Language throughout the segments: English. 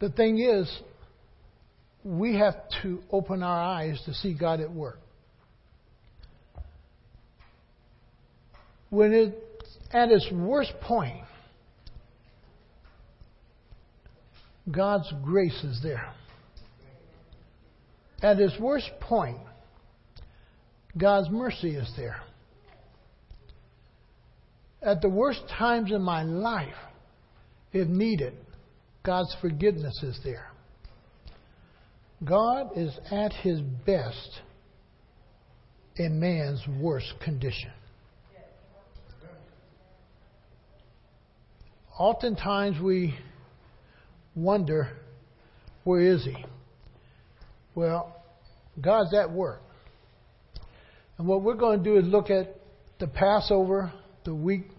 The thing is, we have to open our eyes to see God at work. When it's at its worst point, God's grace is there. At its worst point, God's mercy is there. At the worst times in my life, if needed, God's forgiveness is there. God is at his best in man's worst condition. Oftentimes we wonder, where is he? Well, God's at work. And what we're going to do is look at the Passover the week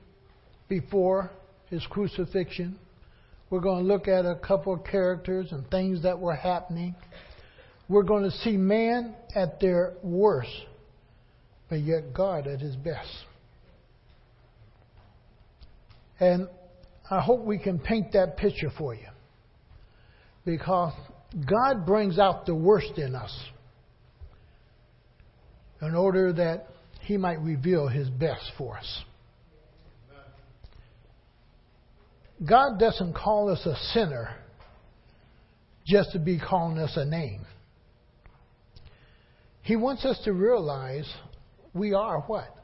before his crucifixion. We're going to look at a couple of characters and things that were happening. We're going to see man at their worst, but yet God at his best. And I hope we can paint that picture for you. Because God brings out the worst in us in order that He might reveal His best for us. God doesn't call us a sinner just to be calling us a name. He wants us to realize we are what?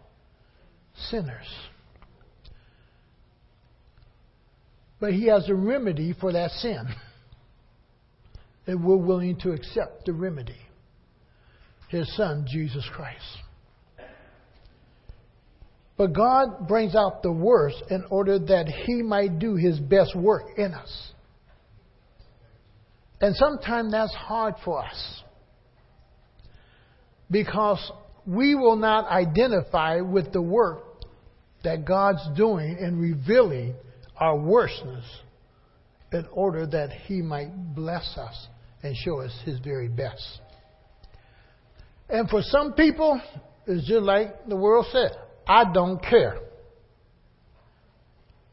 Sinners. But He has a remedy for that sin. And we're willing to accept the remedy. His Son, Jesus Christ. But God brings out the worst in order that He might do His best work in us. And sometimes that's hard for us. Because we will not identify with the work that God's doing in revealing our worstness in order that He might bless us and show us His very best. And for some people, it's just like the world said I don't care.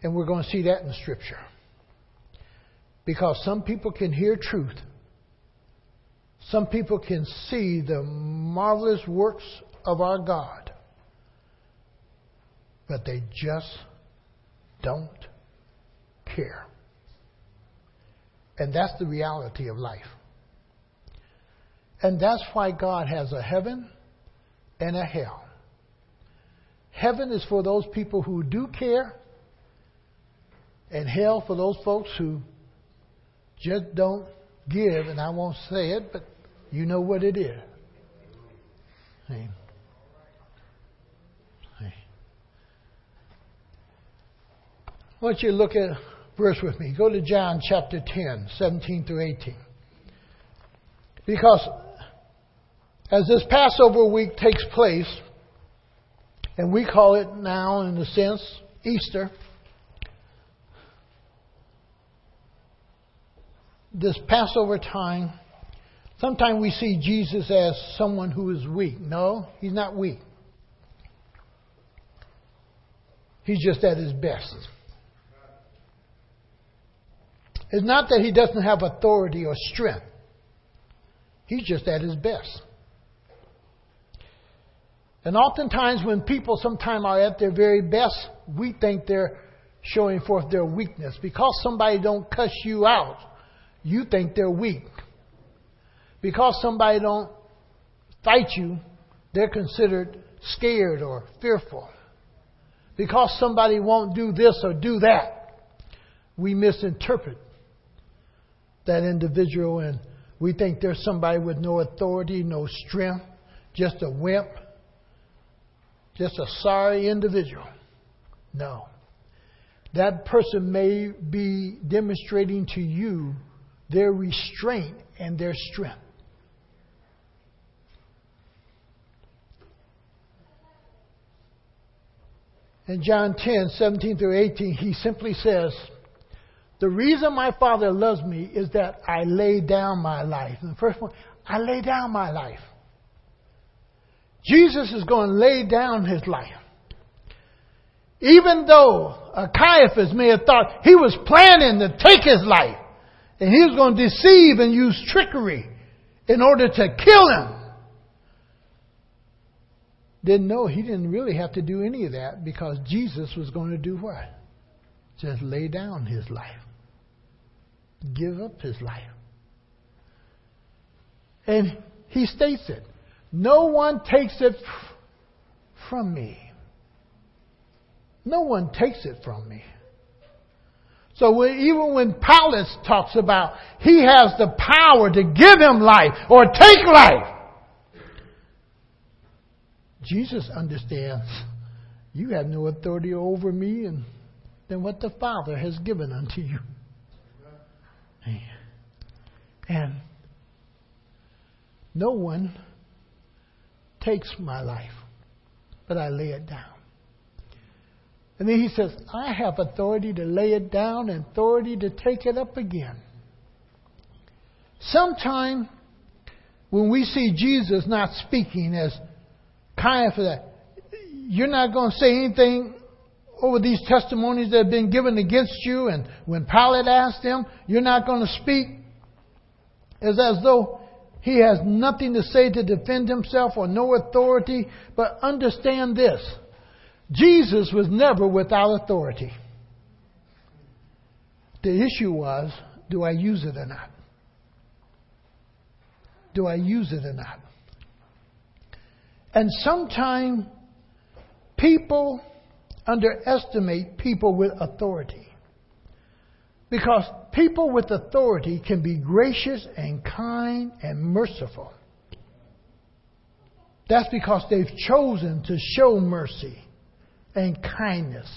And we're going to see that in the Scripture. Because some people can hear truth, some people can see the marvelous works of our God, but they just don't care. And that's the reality of life. And that's why God has a heaven and a hell. Heaven is for those people who do care, and hell for those folks who just don't give, and I won't say it, but you know what it is. See? See? I want you look at verse with me. Go to John chapter 10, 17 through 18. Because as this Passover week takes place, and we call it now, in a sense, Easter, this Passover time, sometimes we see Jesus as someone who is weak. No, he's not weak. He's just at his best. It's not that he doesn't have authority or strength. He's just at his best. And oftentimes, when people sometimes are at their very best, we think they're showing forth their weakness. Because somebody don't cuss you out, you think they're weak. Because somebody don't fight you, they're considered scared or fearful. Because somebody won't do this or do that, we misinterpret that individual and we think they're somebody with no authority, no strength, just a wimp just a sorry individual. No. That person may be demonstrating to you their restraint and their strength. In John 10, 17 through 18, he simply says, The reason my Father loves me is that I lay down my life. And the first one, I lay down my life. Jesus is going to lay down his life. Even though uh, Caiaphas may have thought he was planning to take his life, And he was going to deceive and use trickery in order to kill him. Didn't know he didn't really have to do any of that because Jesus was going to do what? Just lay down his life, give up his life. And he states it no one takes it from me. No one takes it from me. So even when Pilate talks about he has the power to give him life or take life, Jesus understands you have no authority over me and than what the Father has given unto you. And no one takes my life, but I lay it down. And then he says, I have authority to lay it down and authority to take it up again. Sometime when we see Jesus not speaking as Caiaphas, you're not going to say anything over these testimonies that have been given against you. And when Pilate asked him, you're not going to speak. It's as though he has nothing to say to defend himself or no authority. But understand this Jesus was never without authority. The issue was do I use it or not? Do I use it or not? And sometimes people underestimate people with authority. Because people with authority can be gracious and kind and merciful. That's because they've chosen to show mercy and kindness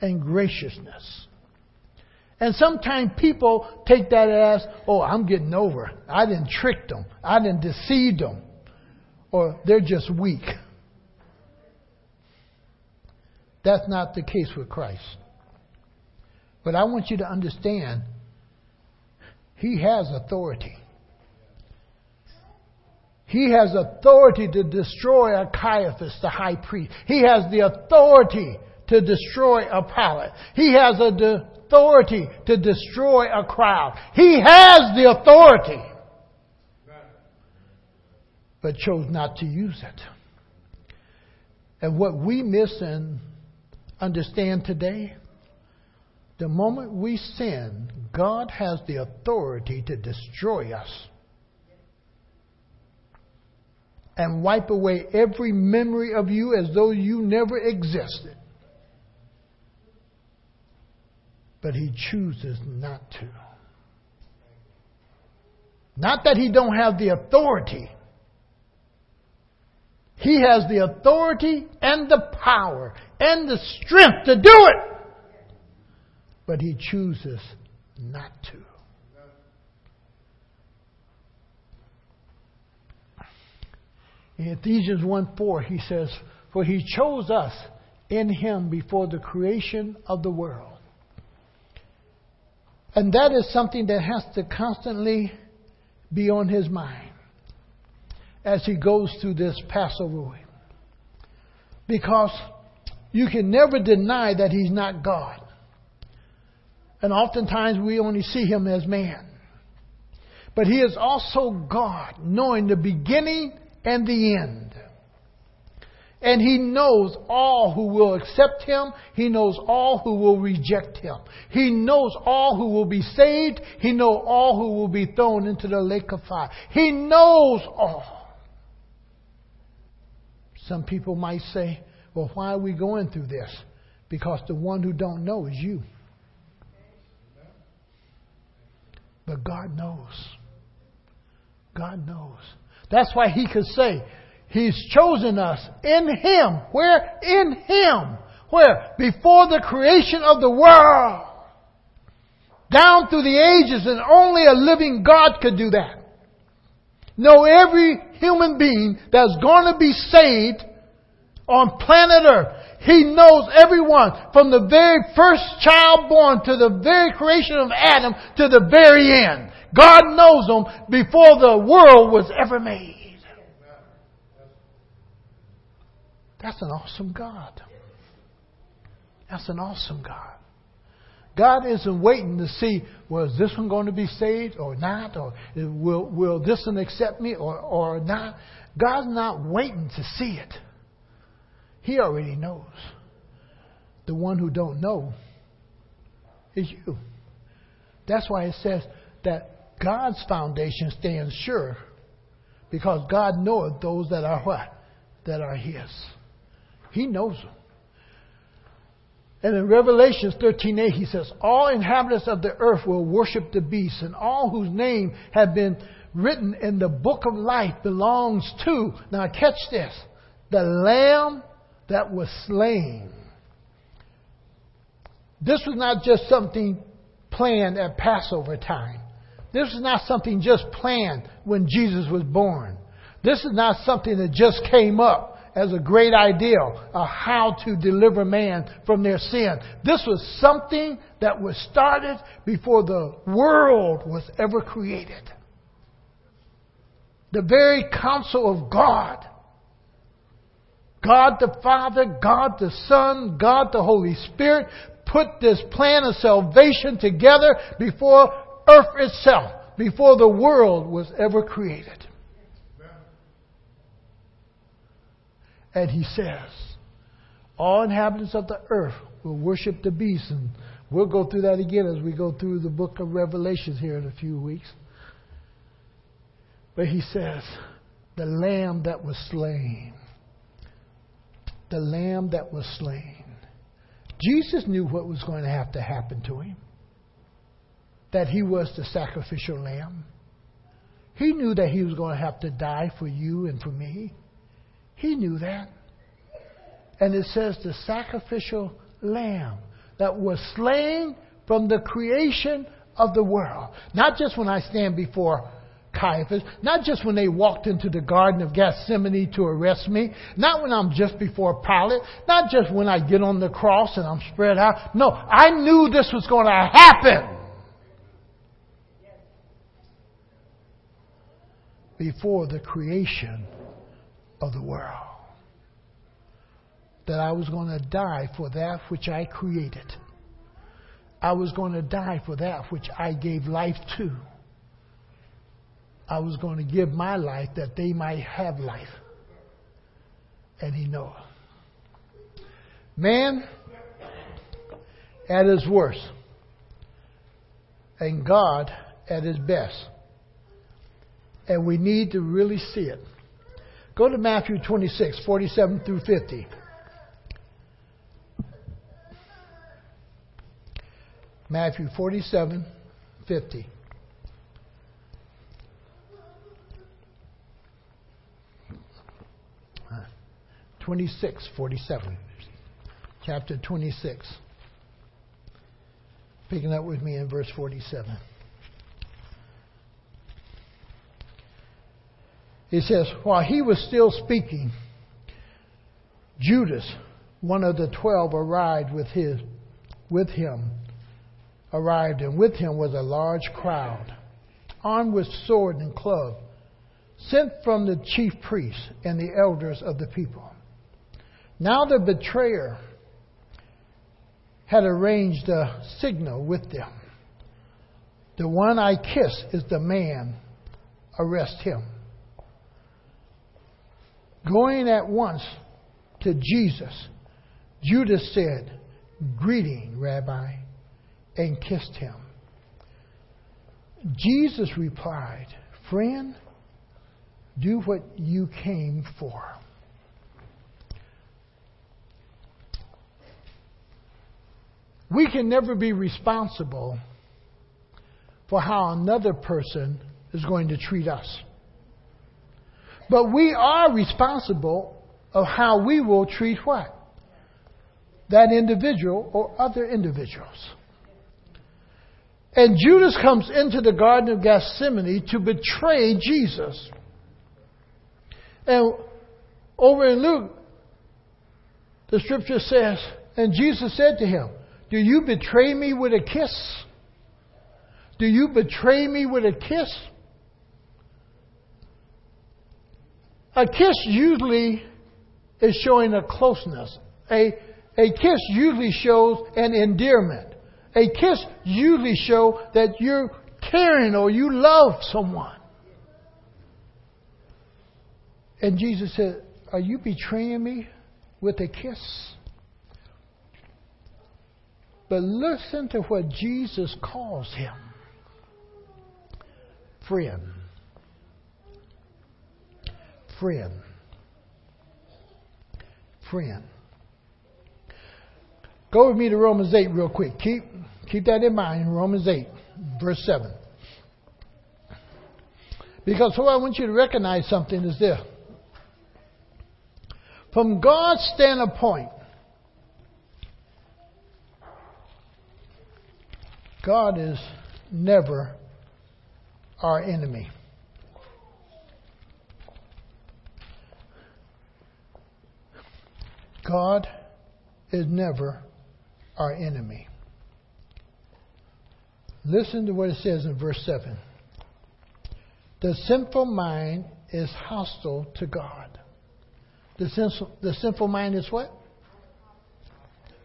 and graciousness. And sometimes people take that as, oh, I'm getting over. I didn't trick them. I didn't deceive them. Or they're just weak. That's not the case with Christ. But I want you to understand, He has authority. He has authority to destroy a Caiaphas, the high priest. He has the authority to destroy a Pilate. He has the authority to destroy a crowd. He has the authority, but chose not to use it. And what we miss and understand today, the moment we sin, God has the authority to destroy us and wipe away every memory of you as though you never existed. But he chooses not to. Not that he don't have the authority. He has the authority and the power and the strength to do it. But he chooses not to. In Ephesians 1 4, he says, For he chose us in him before the creation of the world. And that is something that has to constantly be on his mind as he goes through this Passover week. Because you can never deny that he's not God. And oftentimes we only see him as man. But he is also God, knowing the beginning and the end. And he knows all who will accept him. He knows all who will reject him. He knows all who will be saved. He knows all who will be thrown into the lake of fire. He knows all. Some people might say, well, why are we going through this? Because the one who don't know is you. But God knows. God knows. That's why he could say, He's chosen us in Him. Where? In Him. Where? Before the creation of the world. Down through the ages, and only a living God could do that. Know every human being that's going to be saved on planet Earth. He knows everyone from the very first child born to the very creation of Adam to the very end. God knows them before the world was ever made. That's an awesome God. That's an awesome God. God isn't waiting to see, well, is this one going to be saved or not? Or will, will this one accept me or, or not? God's not waiting to see it. He already knows. The one who don't know is you. That's why it says that God's foundation stands sure because God knoweth those that are what? That are His. He knows them. And in Revelation 13:8 he says, "All inhabitants of the earth will worship the beast, and all whose name have been written in the book of life belongs to." Now catch this: the Lamb that was slain. This was not just something planned at Passover time. This is not something just planned when Jesus was born. This is not something that just came up as a great idea of how to deliver man from their sin. This was something that was started before the world was ever created. The very counsel of God. God the Father, God the Son, God the Holy Spirit put this plan of salvation together before earth itself, before the world was ever created. And he says, all inhabitants of the earth will worship the beast. And we'll go through that again as we go through the book of Revelations here in a few weeks. But he says, the lamb that was slain. The lamb that was slain. Jesus knew what was going to have to happen to him. That he was the sacrificial lamb. He knew that he was going to have to die for you and for me. He knew that. And it says the sacrificial lamb that was slain from the creation of the world. Not just when I stand before Caiaphas, not just when they walked into the Garden of Gethsemane to arrest me, not when I'm just before Pilate, not just when I get on the cross and I'm spread out. No, I knew this was going to happen. Before the creation of the world. That I was going to die for that which I created. I was going to die for that which I gave life to. I was going to give my life that they might have life. And he knows. Man at his worst. And God at his best. And we need to really see it. Go to Matthew 26, 47 through 50. Matthew 47, 50. Uh, 26, 47. Chapter 26. Picking up with me in verse 47. He says, while he was still speaking, Judas, one of the twelve, arrived with his with him, arrived, and with him was a large crowd, armed with sword and club, sent from the chief priests and the elders of the people. Now the betrayer had arranged a signal with them. The one I kiss is the man, arrest him. Going at once to Jesus, Judas said, Greeting, Rabbi, and kissed him. Jesus replied, Friend, do what you came for. We can never be responsible for how another person is going to treat us. But we are responsible of how we will treat what? That individual or other individuals. And Judas comes into the Garden of Gethsemane to betray Jesus. And over in Luke, the scripture says, and Jesus said to him, Do you betray me with a kiss? Do you betray me with a kiss? A kiss usually is showing a closeness. A, a kiss usually shows an endearment. A kiss usually show that you're caring or you love someone. And Jesus said, Are you betraying me with a kiss? But listen to what Jesus calls him friend. Friend. Friend. Go with me to Romans 8 real quick. Keep, keep that in mind. Romans 8, verse 7. Because what I want you to recognize something is this. From God's standpoint, God is never our enemy. God is never our enemy. Listen to what it says in verse 7. The sinful mind is hostile to God. The sinful, the sinful mind is what?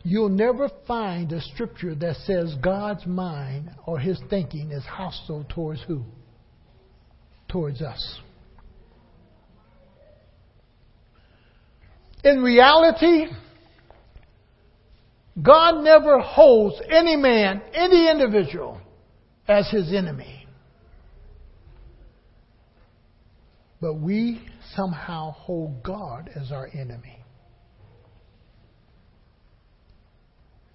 You'll never find a scripture that says God's mind or his thinking is hostile towards who? Towards us. In reality, God never holds any man, any individual, as his enemy. But we somehow hold God as our enemy.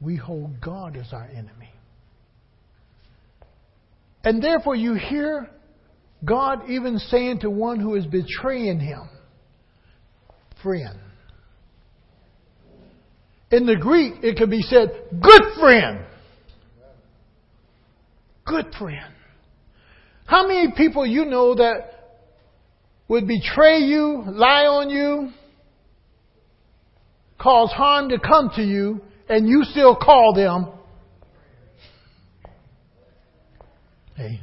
We hold God as our enemy. And therefore, you hear God even saying to one who is betraying him, friend. In the Greek, it could be said, good friend. Good friend. How many people you know that would betray you, lie on you, cause harm to come to you, and you still call them. Hey.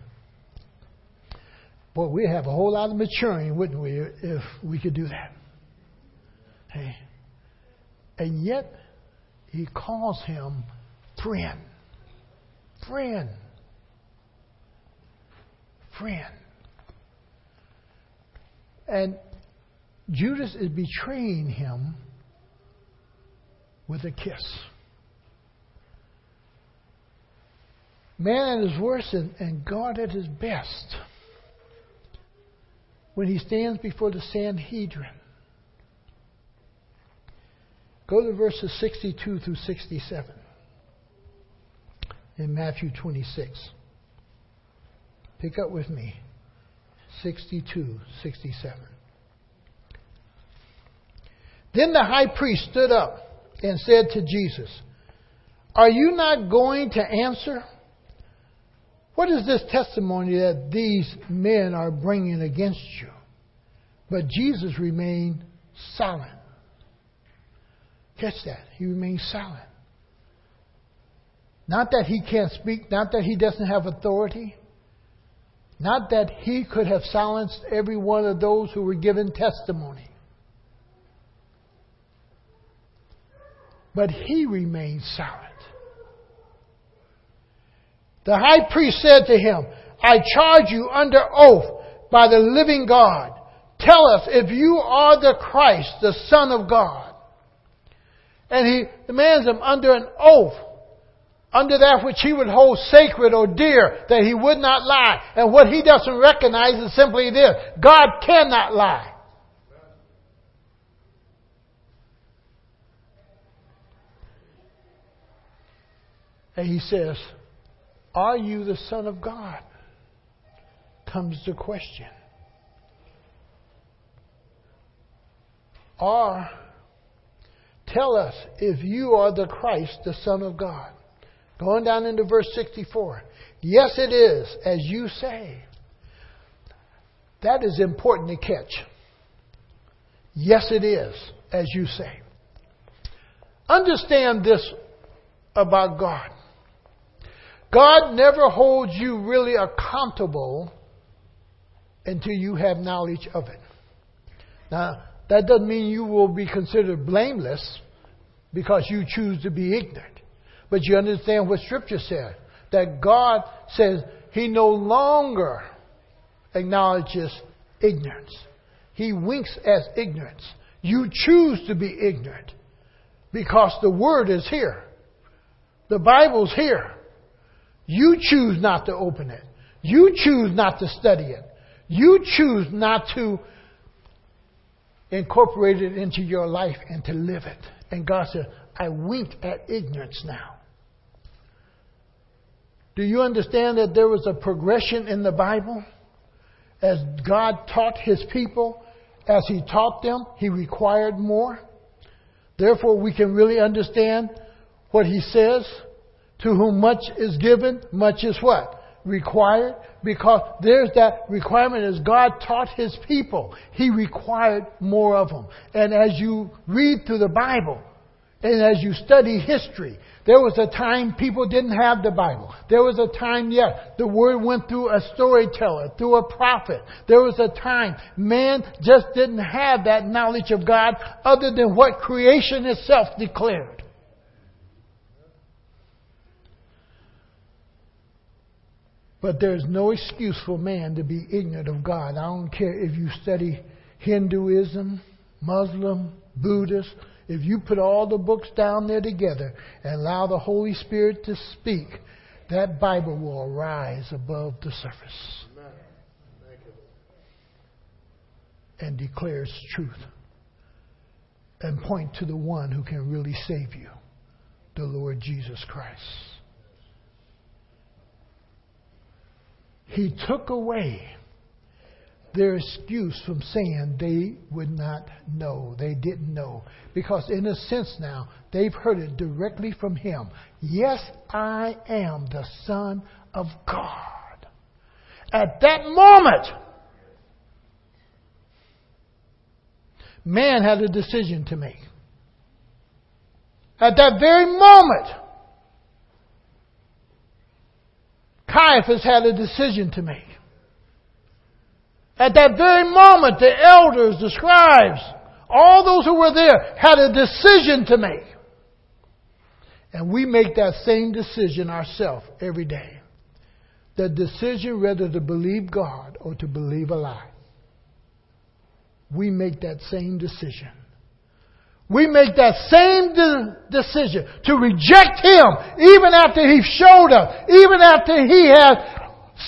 Boy, we have a whole lot of maturing, wouldn't we, if we could do that? Hey. And yet, he calls him friend. Friend. Friend. And Judas is betraying him with a kiss. Man at his worst and, and God at his best when he stands before the Sanhedrin. Go to verses 62 through 67 in Matthew 26. Pick up with me. 62, 67. Then the high priest stood up and said to Jesus, Are you not going to answer? What is this testimony that these men are bringing against you? But Jesus remained silent. Catch that. He remained silent. Not that he can't speak, not that he doesn't have authority, not that he could have silenced every one of those who were given testimony. But he remained silent. The high priest said to him, I charge you under oath by the living God. Tell us if you are the Christ, the Son of God. And he demands him under an oath, under that which he would hold sacred or dear, that he would not lie. And what he doesn't recognize is simply this God cannot lie. And he says, are you the Son of God? Comes the question. Or tell us if you are the Christ, the Son of God. Going down into verse 64. Yes, it is, as you say. That is important to catch. Yes, it is, as you say. Understand this about God. God never holds you really accountable until you have knowledge of it. Now, that doesn't mean you will be considered blameless because you choose to be ignorant. But you understand what Scripture said that God says He no longer acknowledges ignorance. He winks at ignorance. You choose to be ignorant because the Word is here. The Bible's here. You choose not to open it. You choose not to study it. You choose not to incorporate it into your life and to live it. And God said, I wink at ignorance now. Do you understand that there was a progression in the Bible? As God taught His people, as He taught them, He required more. Therefore, we can really understand what He says. To whom much is given, much is what? Required. Because there's that requirement as God taught His people. He required more of them. And as you read through the Bible, and as you study history, there was a time people didn't have the Bible. There was a time, yeah, the word went through a storyteller, through a prophet. There was a time man just didn't have that knowledge of God other than what creation itself declared. But there's no excuse for man to be ignorant of God. I don't care if you study Hinduism, Muslim, Buddhist, if you put all the books down there together and allow the Holy Spirit to speak, that Bible will rise above the surface and declares truth and point to the one who can really save you, the Lord Jesus Christ. He took away their excuse from saying they would not know. They didn't know. Because, in a sense, now, they've heard it directly from Him. Yes, I am the Son of God. At that moment, man had a decision to make. At that very moment, Caiaphas had a decision to make. At that very moment, the elders, the scribes, all those who were there had a decision to make. And we make that same decision ourselves every day. The decision whether to believe God or to believe a lie. We make that same decision. We make that same de- decision to reject Him even after He showed us, even after He has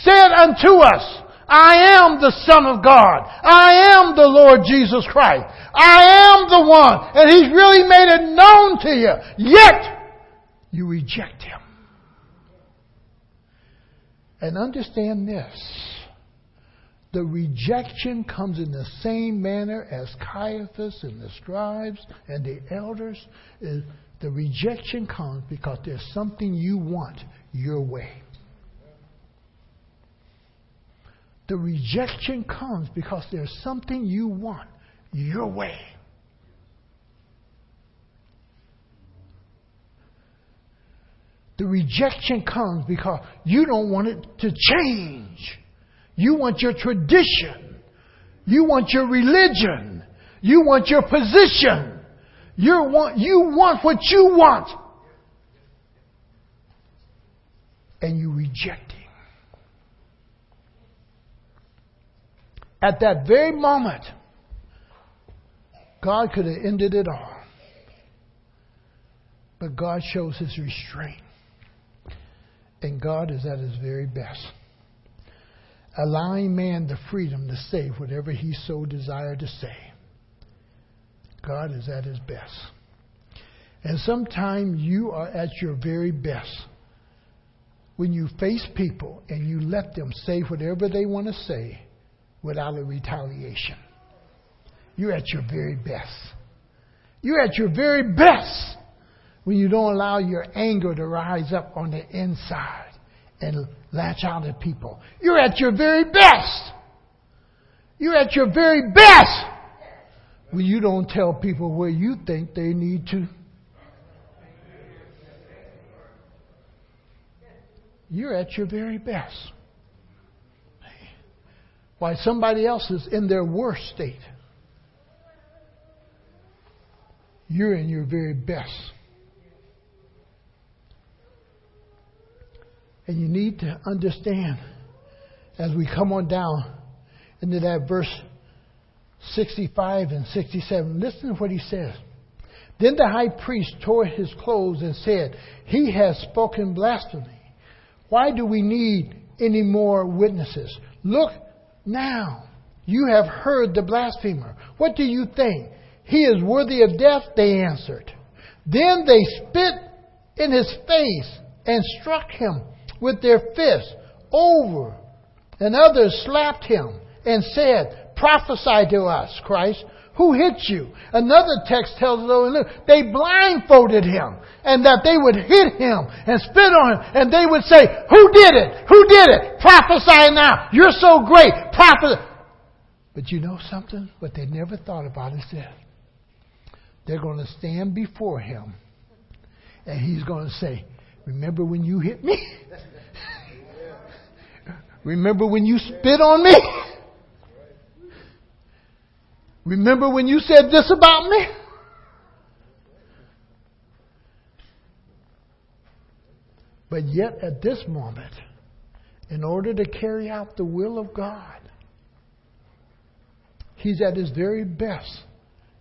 said unto us, I am the Son of God. I am the Lord Jesus Christ. I am the one. And He's really made it known to you. Yet, you reject Him. And understand this. The rejection comes in the same manner as Caiaphas and the scribes and the elders. The rejection comes because there's something you want your way. The rejection comes because there's something you want your way. The rejection comes because you don't want it to change. You want your tradition. You want your religion. You want your position. You want, you want what you want. And you reject it. At that very moment, God could have ended it all. But God shows his restraint. And God is at his very best. Allowing man the freedom to say whatever he so desired to say. God is at his best. And sometimes you are at your very best when you face people and you let them say whatever they want to say without a retaliation. You're at your very best. You're at your very best when you don't allow your anger to rise up on the inside and latch out at people. You're at your very best. You're at your very best when you don't tell people where you think they need to. You're at your very best. Why somebody else is in their worst state. You're in your very best. And you need to understand as we come on down into that verse 65 and 67. Listen to what he says. Then the high priest tore his clothes and said, He has spoken blasphemy. Why do we need any more witnesses? Look now. You have heard the blasphemer. What do you think? He is worthy of death, they answered. Then they spit in his face and struck him with their fists over. And others slapped him and said, Prophesy to us, Christ. Who hit you? Another text tells us oh, they blindfolded him and that they would hit him and spit on him and they would say, who did it? Who did it? Prophesy now. You're so great. Prophesy. But you know something? What they never thought about is this. They're going to stand before him and he's going to say, remember when you hit me? remember when you spit on me? Remember when you said this about me? But yet, at this moment, in order to carry out the will of God, he's at his very best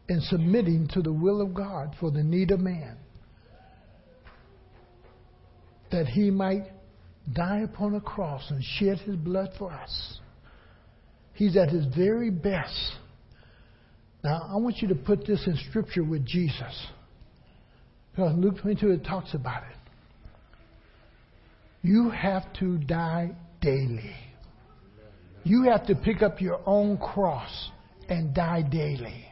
in submitting to the will of God for the need of man. That he might die upon a cross and shed his blood for us. He's at his very best now, I want you to put this in Scripture with Jesus. Because Luke 22, it talks about it. You have to die daily. You have to pick up your own cross and die daily.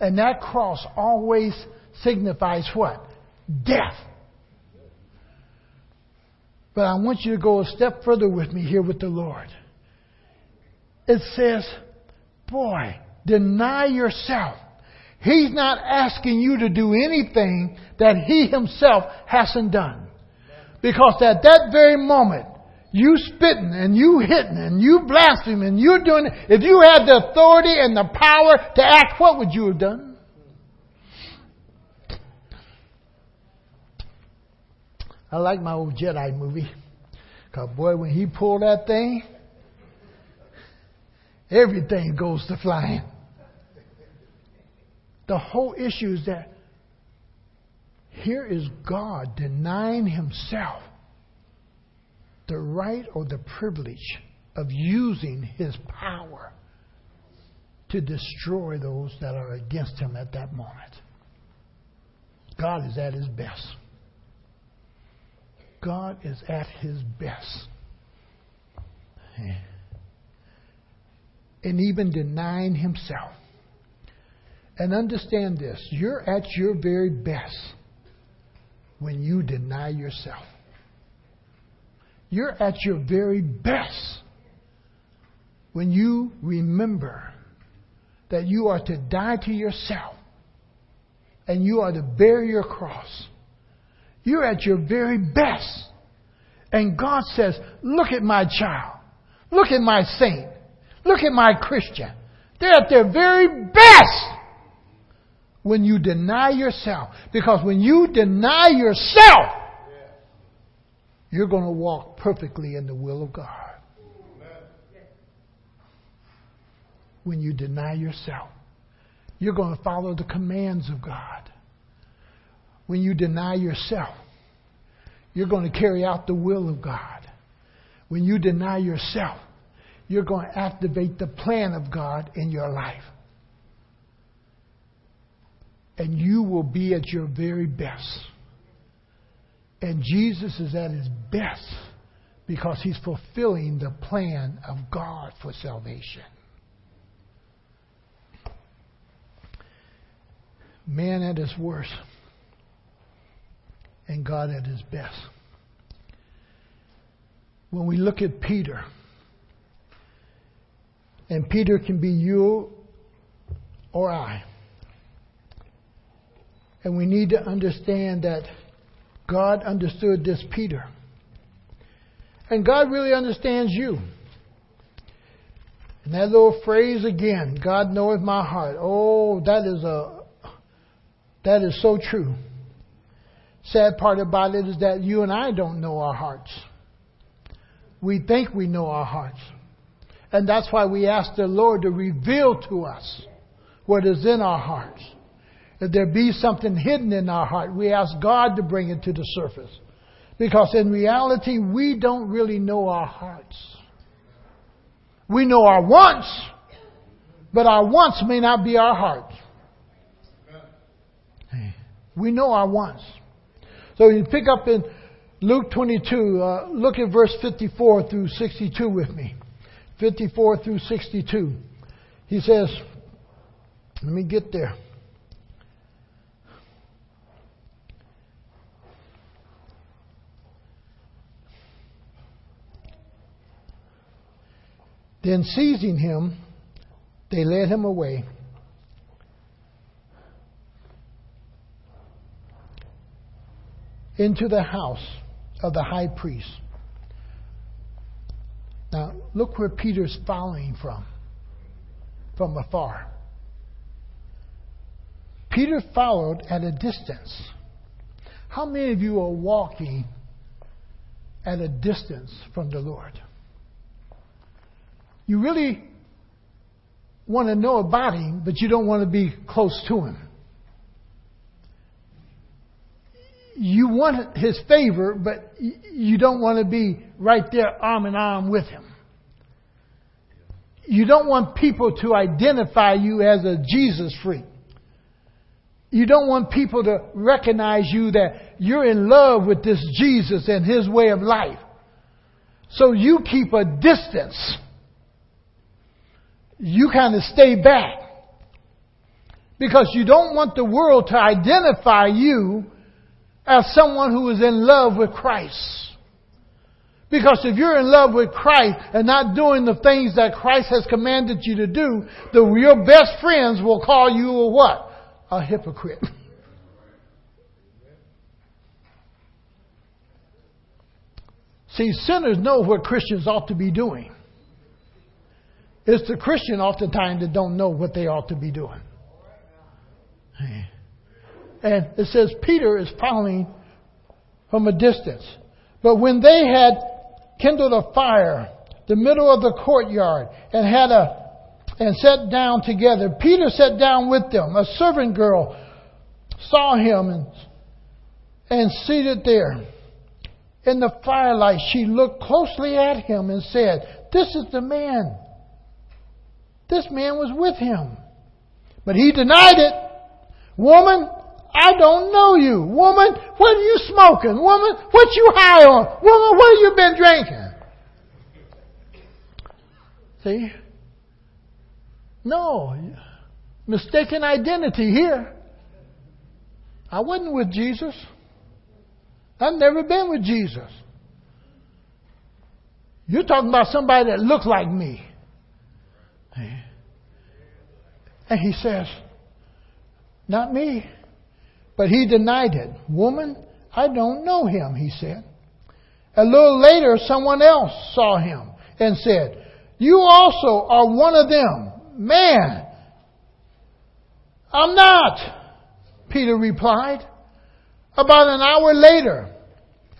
And that cross always signifies what? Death. But I want you to go a step further with me here with the Lord. It says, boy, deny yourself. He's not asking you to do anything that He Himself hasn't done. Because at that very moment, you spitting and you hitting and you blaspheming and you doing, it, if you had the authority and the power to act, what would you have done? I like my old Jedi movie. Cause boy, when he pulled that thing, everything goes to flying. The whole issue is that here is God denying himself the right or the privilege of using his power to destroy those that are against him at that moment. God is at his best. God is at his best. And even denying himself. And understand this you're at your very best when you deny yourself. You're at your very best when you remember that you are to die to yourself and you are to bear your cross. You're at your very best. And God says, Look at my child. Look at my saint. Look at my Christian. They're at their very best when you deny yourself. Because when you deny yourself, you're going to walk perfectly in the will of God. When you deny yourself, you're going to follow the commands of God. When you deny yourself, you're going to carry out the will of God. When you deny yourself, you're going to activate the plan of God in your life and you will be at your very best. And Jesus is at his best because he's fulfilling the plan of God for salvation. Man at his worst, and God at his best. When we look at Peter, and Peter can be you or I. And we need to understand that God understood this Peter. And God really understands you. And that little phrase again, God knoweth my heart. Oh, that is a that is so true. Sad part about it is that you and I don't know our hearts. we think we know our hearts. And that's why we ask the Lord to reveal to us what is in our hearts. If there be something hidden in our heart, we ask God to bring it to the surface. Because in reality, we don't really know our hearts. We know our wants, but our wants may not be our hearts. We know our wants. So you pick up in Luke 22, uh, look at verse 54 through 62 with me. 54 through 62. He says, let me get there. Then seizing him, they led him away. Into the house of the high priest. Now, look where Peter's following from, from afar. Peter followed at a distance. How many of you are walking at a distance from the Lord? You really want to know about Him, but you don't want to be close to Him. You want His favor, but you don't want to be right there arm in arm with Him. You don't want people to identify you as a Jesus freak. You don't want people to recognize you that you're in love with this Jesus and His way of life. So you keep a distance you kind of stay back. Because you don't want the world to identify you as someone who is in love with Christ. Because if you're in love with Christ and not doing the things that Christ has commanded you to do, the, your best friends will call you a what? A hypocrite. See, sinners know what Christians ought to be doing. It's the Christian oftentimes that don't know what they ought to be doing. And it says Peter is following from a distance. But when they had kindled a fire, in the middle of the courtyard, and had a and sat down together, Peter sat down with them. A servant girl saw him and, and seated there. In the firelight, she looked closely at him and said, This is the man this man was with him. But he denied it. Woman, I don't know you. Woman, what are you smoking? Woman, what you high on? Woman, what have you been drinking? See? No. Mistaken identity here. I wasn't with Jesus. I've never been with Jesus. You're talking about somebody that looks like me. And he says, Not me. But he denied it. Woman, I don't know him, he said. A little later, someone else saw him and said, You also are one of them. Man, I'm not, Peter replied. About an hour later,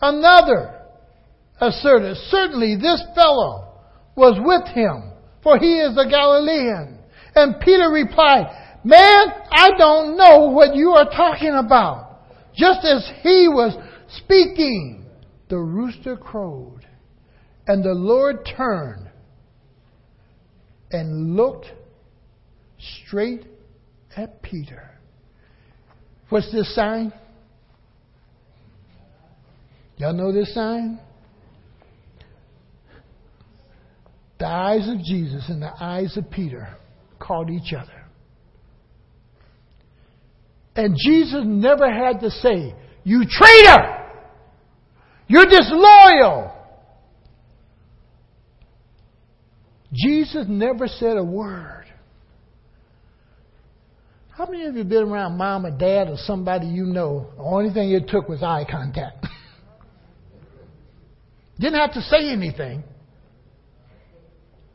another asserted, Certainly this fellow was with him, for he is a Galilean. And Peter replied, Man, I don't know what you are talking about. Just as he was speaking, the rooster crowed. And the Lord turned and looked straight at Peter. What's this sign? Y'all know this sign? The eyes of Jesus and the eyes of Peter called each other. And Jesus never had to say, You traitor! You're disloyal! Jesus never said a word. How many of you been around mom or dad or somebody you know? The only thing it took was eye contact. Didn't have to say anything.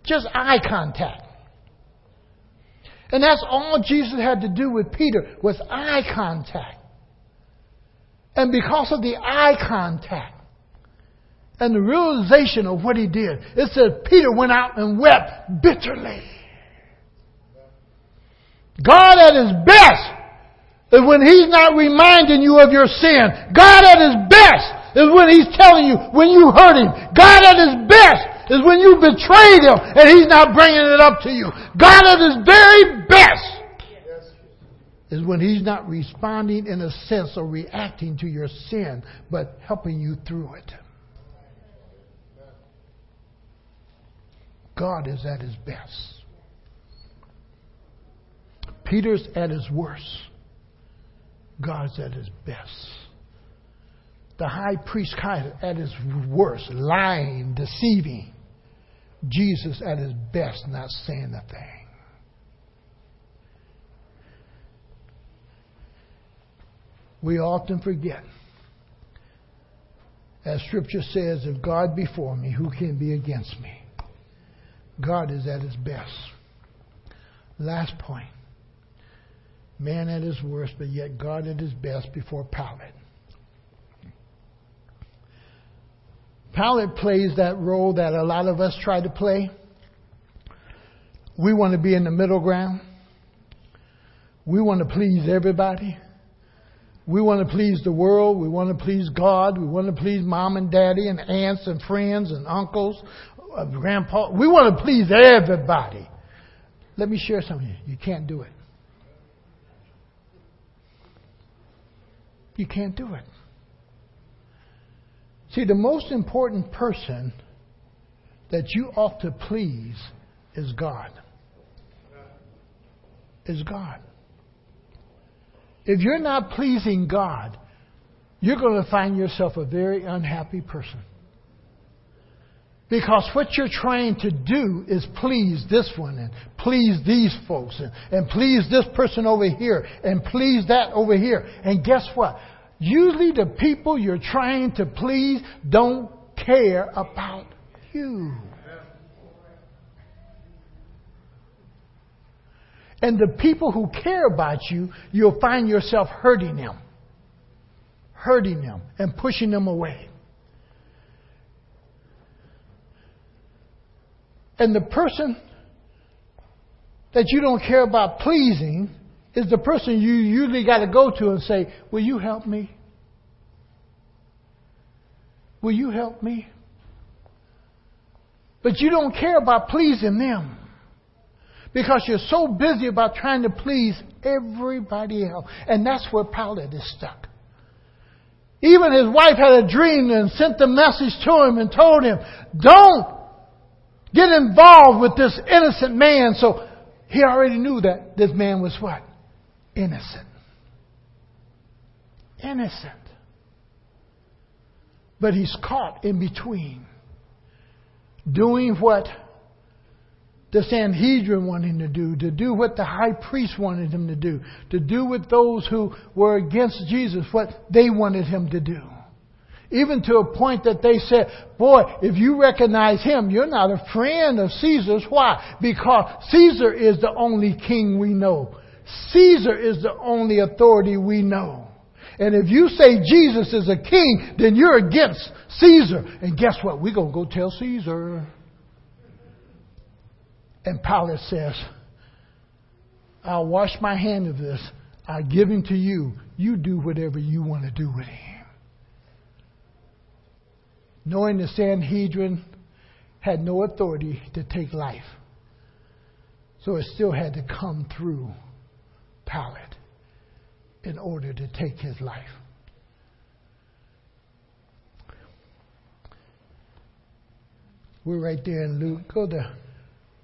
Just eye contact. And that's all Jesus had to do with Peter was eye contact. And because of the eye contact, and the realization of what he did. It said Peter went out and wept bitterly. God at his best is when he's not reminding you of your sin. God at his best is when he's telling you when you hurt him. God at his best is when you betrayed him and he's not bringing it up to you. God at his very best is when he's not responding in a sense or reacting to your sin, but helping you through it. God is at his best. Peter's at his worst. God's at his best. The high priest at his worst, lying, deceiving. Jesus at his best, not saying a thing. We often forget. As Scripture says, if God be for me, who can be against me? God is at his best. Last point. Man at his worst, but yet God at his best before Pilate. Pilate plays that role that a lot of us try to play. We want to be in the middle ground. We want to please everybody. We want to please the world. We want to please God. We want to please mom and daddy and aunts and friends and uncles, uh, grandpa. We want to please everybody. Let me share something. You can't do it. You can't do it. See, the most important person that you ought to please is God. Is God. If you're not pleasing God, you're going to find yourself a very unhappy person. Because what you're trying to do is please this one and please these folks and, and please this person over here and please that over here. And guess what? Usually the people you're trying to please don't care about you. And the people who care about you, you'll find yourself hurting them. Hurting them and pushing them away. And the person that you don't care about pleasing is the person you usually got to go to and say, Will you help me? Will you help me? But you don't care about pleasing them because you're so busy about trying to please everybody else. And that's where Pilate is stuck. Even his wife had a dream and sent the message to him and told him, Don't get involved with this innocent man. So he already knew that this man was what? innocent. Innocent. But he's caught in between, doing what the Sanhedrin wanted him to do, to do what the high priest wanted him to do, to do with those who were against Jesus what they wanted him to do. Even to a point that they said, boy, if you recognize him, you're not a friend of Caesar's. Why? Because Caesar is the only king we know. Caesar is the only authority we know. And if you say Jesus is a king, then you're against Caesar. And guess what? We're going to go tell Caesar. And Pilate says, I'll wash my hand of this. I give him to you. You do whatever you want to do with him. Knowing the Sanhedrin had no authority to take life. So it still had to come through Pilate in order to take his life. We're right there in Luke. Go to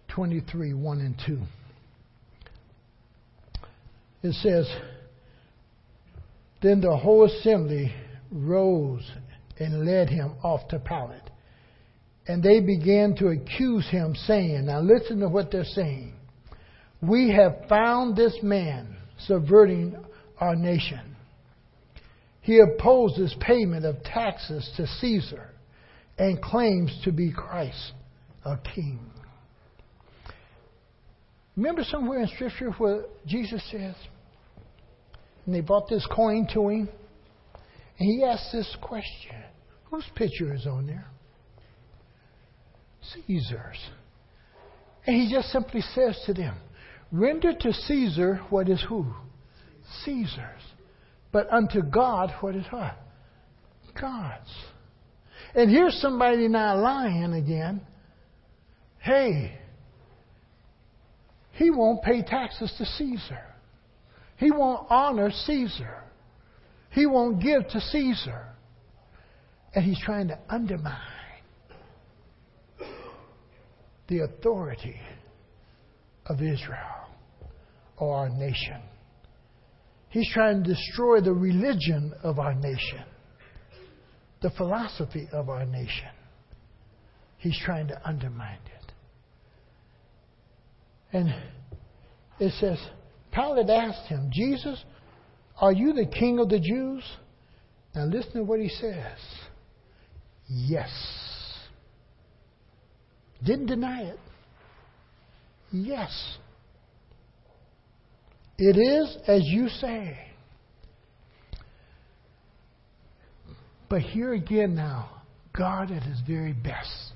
23 1 and 2. It says, Then the whole assembly rose and led him off to Pilate. And they began to accuse him, saying, Now listen to what they're saying. We have found this man subverting our nation. He opposes payment of taxes to Caesar and claims to be Christ, a king. Remember somewhere in Scripture where Jesus says, and they brought this coin to him, and he asked this question Whose picture is on there? Caesar's. And he just simply says to them, Render to Caesar what is who? Caesar's. But unto God what is what? God's. And here's somebody now lying again. Hey, he won't pay taxes to Caesar. He won't honor Caesar. He won't give to Caesar. And he's trying to undermine the authority of Israel or our nation. He's trying to destroy the religion of our nation, the philosophy of our nation. He's trying to undermine it. And it says, Pilate asked him, Jesus, are you the king of the Jews? Now listen to what he says. Yes. Didn't deny it. Yes. It is as you say. But here again now, God at his very best.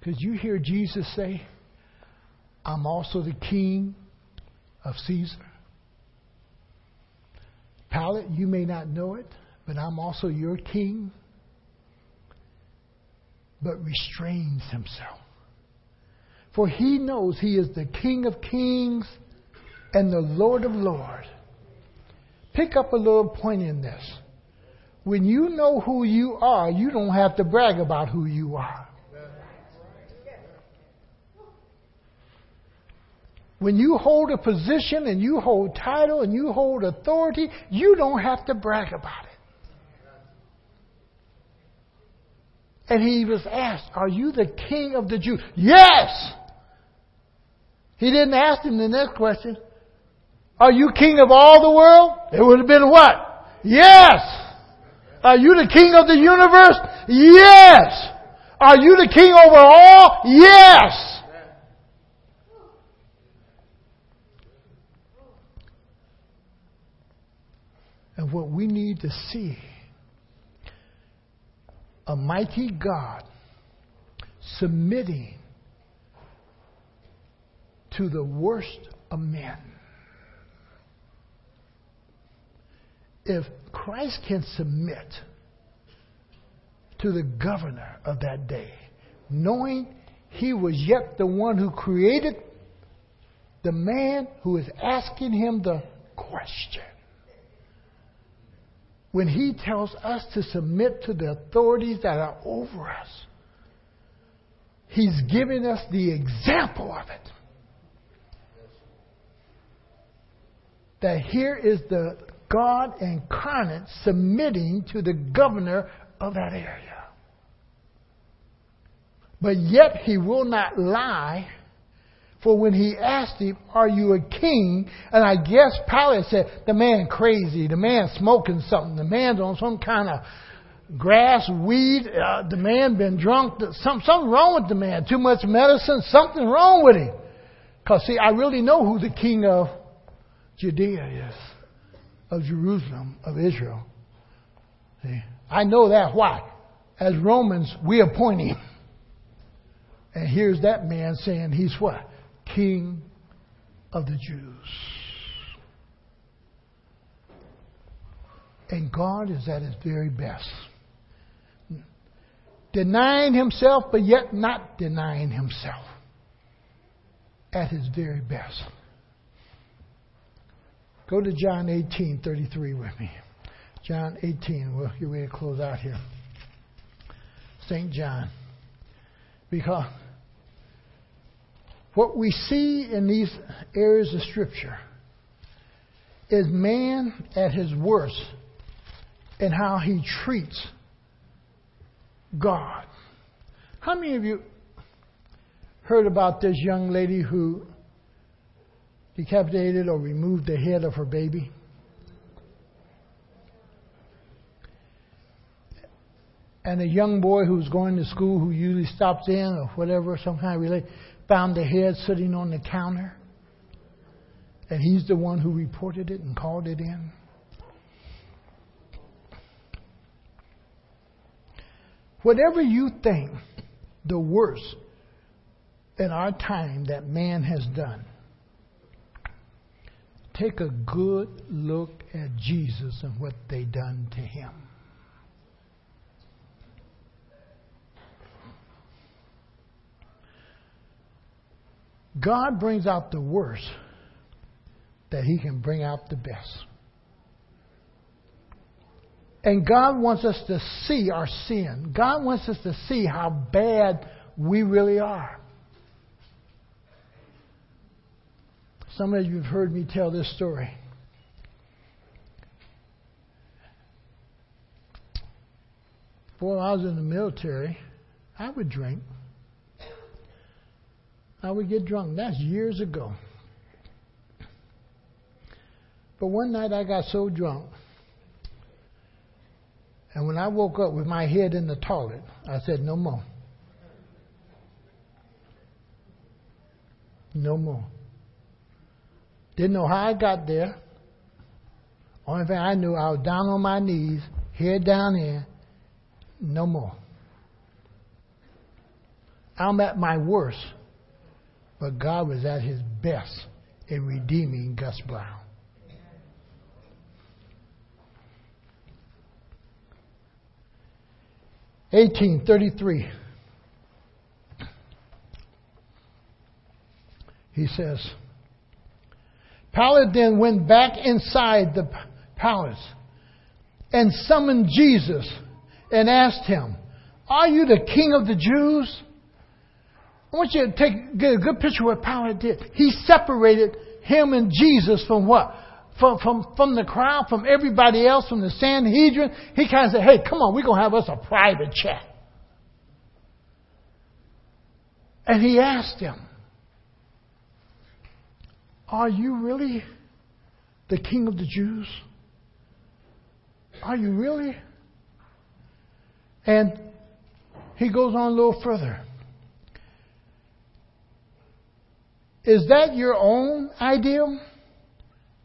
Because you hear Jesus say, I'm also the king of Caesar. Pilate, you may not know it, but I'm also your king. But restrains himself. For he knows he is the King of kings and the Lord of lords. Pick up a little point in this. When you know who you are, you don't have to brag about who you are. When you hold a position and you hold title and you hold authority, you don't have to brag about it. And he was asked, Are you the king of the Jews? Yes! He didn't ask him the next question. Are you king of all the world? It would have been what? Yes! Are you the king of the universe? Yes! Are you the king over all? Yes! And what we need to see a mighty God submitting to the worst of men. If Christ can submit to the governor of that day, knowing he was yet the one who created the man who is asking him the question. When he tells us to submit to the authorities that are over us, he's giving us the example of it. That here is the God incarnate submitting to the governor of that area. But yet he will not lie. For when he asked him, Are you a king? And I guess Pilate said, The man crazy. The man smoking something. The man's on some kind of grass, weed. Uh, the man been drunk. Some, something wrong with the man. Too much medicine. Something wrong with him. Because, see, I really know who the king of Judea is, of Jerusalem, of Israel. See? I know that. Why? As Romans, we appoint him. And here's that man saying he's what? King of the Jews. And God is at his very best. Denying himself, but yet not denying himself. At his very best. Go to John 18, 33 with me. John 18. We'll get ready to close out here. St. John. Because what we see in these areas of Scripture is man at his worst in how he treats God. How many of you heard about this young lady who decapitated or removed the head of her baby. And a young boy who was going to school, who usually stops in or whatever, some kind of relate, found the head sitting on the counter. And he's the one who reported it and called it in. Whatever you think the worst in our time that man has done, take a good look at Jesus and what they done to him. God brings out the worst that he can bring out the best. And God wants us to see our sin. God wants us to see how bad we really are. Some of you have heard me tell this story. Before I was in the military, I would drink. I would get drunk. That's years ago. But one night I got so drunk. And when I woke up with my head in the toilet, I said, No more. No more. Didn't know how I got there. Only thing I knew, I was down on my knees, head down here. No more. I'm at my worst, but God was at his best in redeeming Gus Brown. Eighteen thirty-three. He says. Then went back inside the palace and summoned Jesus and asked him, Are you the king of the Jews? I want you to take, get a good picture of what Pilate did. He separated him and Jesus from what? From, from, from the crowd, from everybody else, from the Sanhedrin. He kind of said, Hey, come on, we're going to have us a private chat. And he asked him, are you really the king of the Jews? Are you really? And he goes on a little further. Is that your own idea?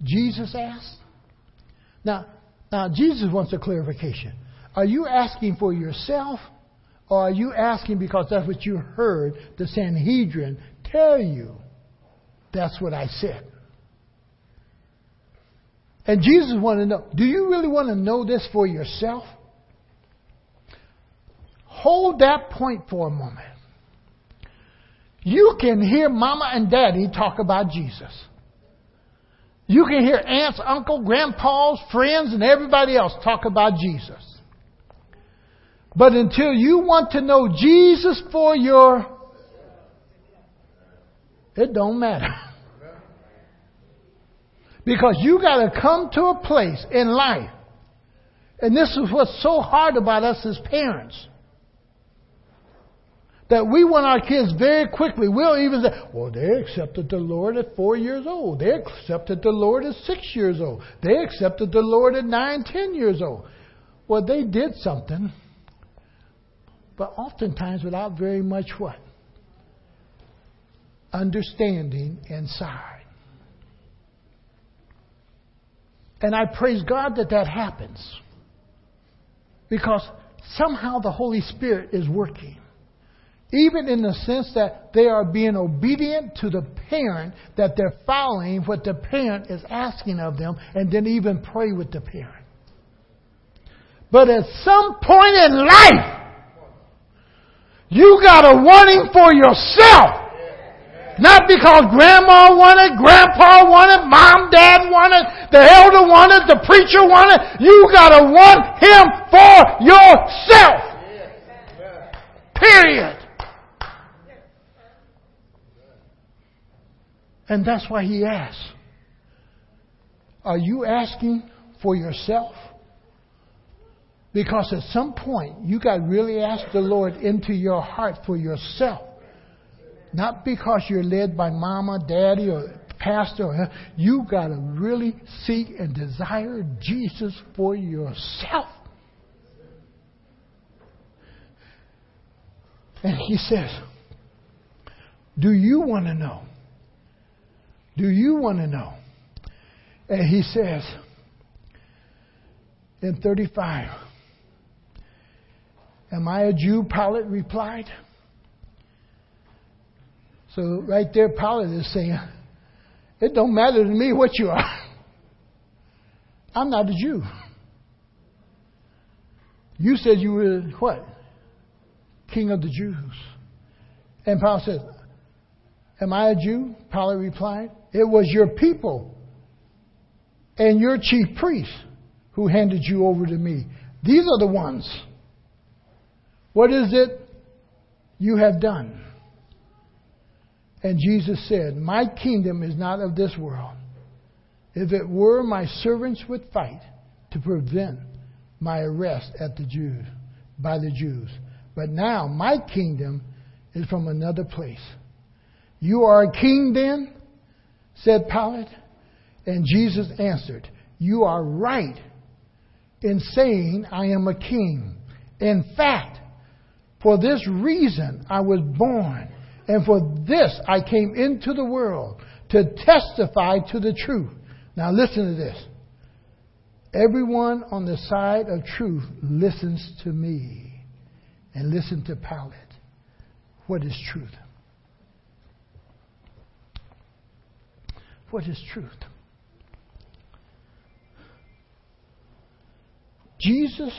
Jesus asked. Now, now Jesus wants a clarification. Are you asking for yourself, or are you asking because that's what you heard the Sanhedrin tell you? That's what I said. And Jesus wanted to know do you really want to know this for yourself? Hold that point for a moment. You can hear mama and daddy talk about Jesus. You can hear aunts, uncle, grandpas, friends, and everybody else talk about Jesus. But until you want to know Jesus for your it don't matter. Because you got to come to a place in life, and this is what's so hard about us as parents, that we want our kids very quickly. We'll even say, well, they accepted the Lord at four years old. They accepted the Lord at six years old. They accepted the Lord at nine, ten years old. Well, they did something, but oftentimes without very much what? Understanding inside. And I praise God that that happens. Because somehow the Holy Spirit is working. Even in the sense that they are being obedient to the parent, that they're following what the parent is asking of them, and then even pray with the parent. But at some point in life, you got a warning for yourself. Not because grandma wanted, grandpa wanted, mom, dad wanted, the elder wanted, the preacher wanted. You gotta want him for yourself. Period. And that's why he asks. Are you asking for yourself? Because at some point, you got to really ask the Lord into your heart for yourself. Not because you're led by mama, daddy, or pastor. You got to really seek and desire Jesus for yourself. And he says, Do you want to know? Do you want to know? And he says in 35, Am I a Jew? Pilate replied. So right there, Pilate is saying, It don't matter to me what you are. I'm not a Jew. You said you were what? King of the Jews. And Pilate said, Am I a Jew? Pilate replied, It was your people and your chief priests who handed you over to me. These are the ones. What is it you have done? And Jesus said, My kingdom is not of this world. If it were, my servants would fight to prevent my arrest at the Jews by the Jews. But now my kingdom is from another place. You are a king then? said Pilate. And Jesus answered, You are right in saying I am a king. In fact, for this reason I was born, and for this I came into the world to testify to the truth. Now listen to this. Everyone on the side of truth listens to me and listen to Pilate. What is truth? What is truth? Jesus,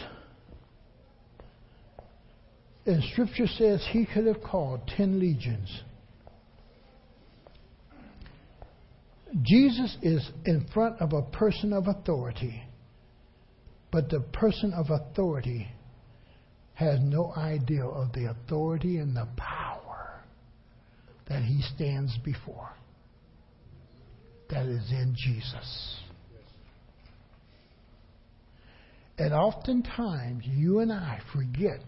in Scripture says he could have called ten legions. Jesus is in front of a person of authority, but the person of authority has no idea of the authority and the power that he stands before. That is in Jesus. And oftentimes, you and I forget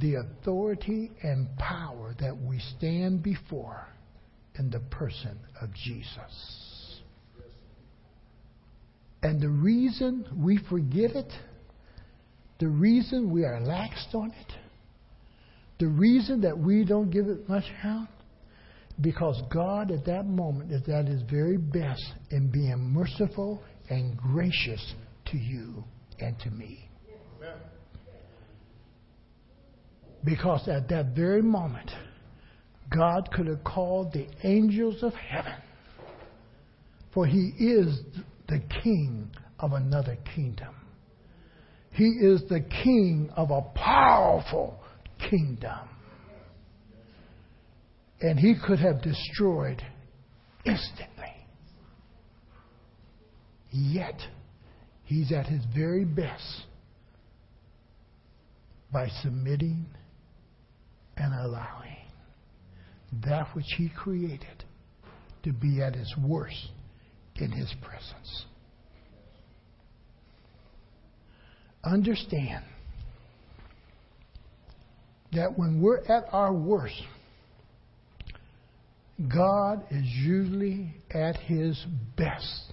the authority and power that we stand before in the person of Jesus. And the reason we forget it, the reason we are laxed on it, the reason that we don't give it much count, because God at that moment is at his very best in being merciful and gracious to you and to me. Because at that very moment, God could have called the angels of heaven, for he is the king of another kingdom. He is the king of a powerful kingdom. And he could have destroyed instantly. Yet, he's at his very best by submitting and allowing that which he created to be at his worst in his presence. Understand that when we're at our worst, God is usually at his best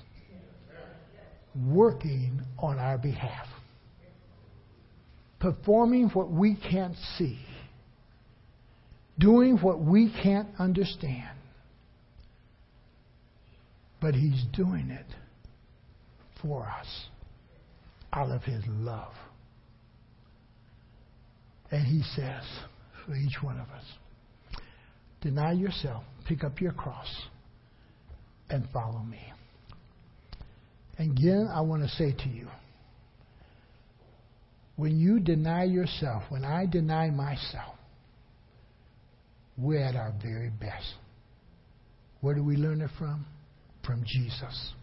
working on our behalf, performing what we can't see doing what we can't understand. But He's doing it for us out of His love. And He says for each one of us, deny yourself, pick up your cross, and follow me. And Again, I want to say to you, when you deny yourself, when I deny myself, we're at our very best. Where do we learn it from? From Jesus.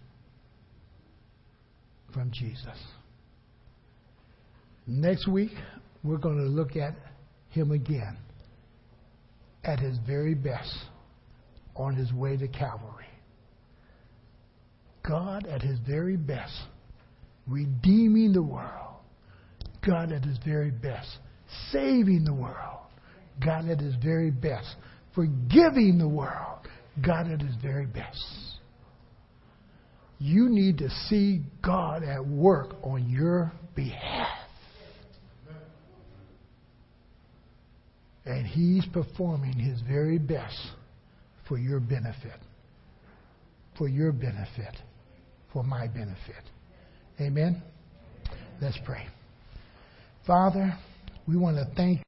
From Jesus. Next week, we're going to look at him again at his very best on his way to Calvary. God at his very best, redeeming the world. God at his very best, saving the world. God at his very best. Forgiving the world, God at his very best. You need to see God at work on your behalf. And he's performing his very best for your benefit. For your benefit. For my benefit. Amen? Let's pray. Father, we want to thank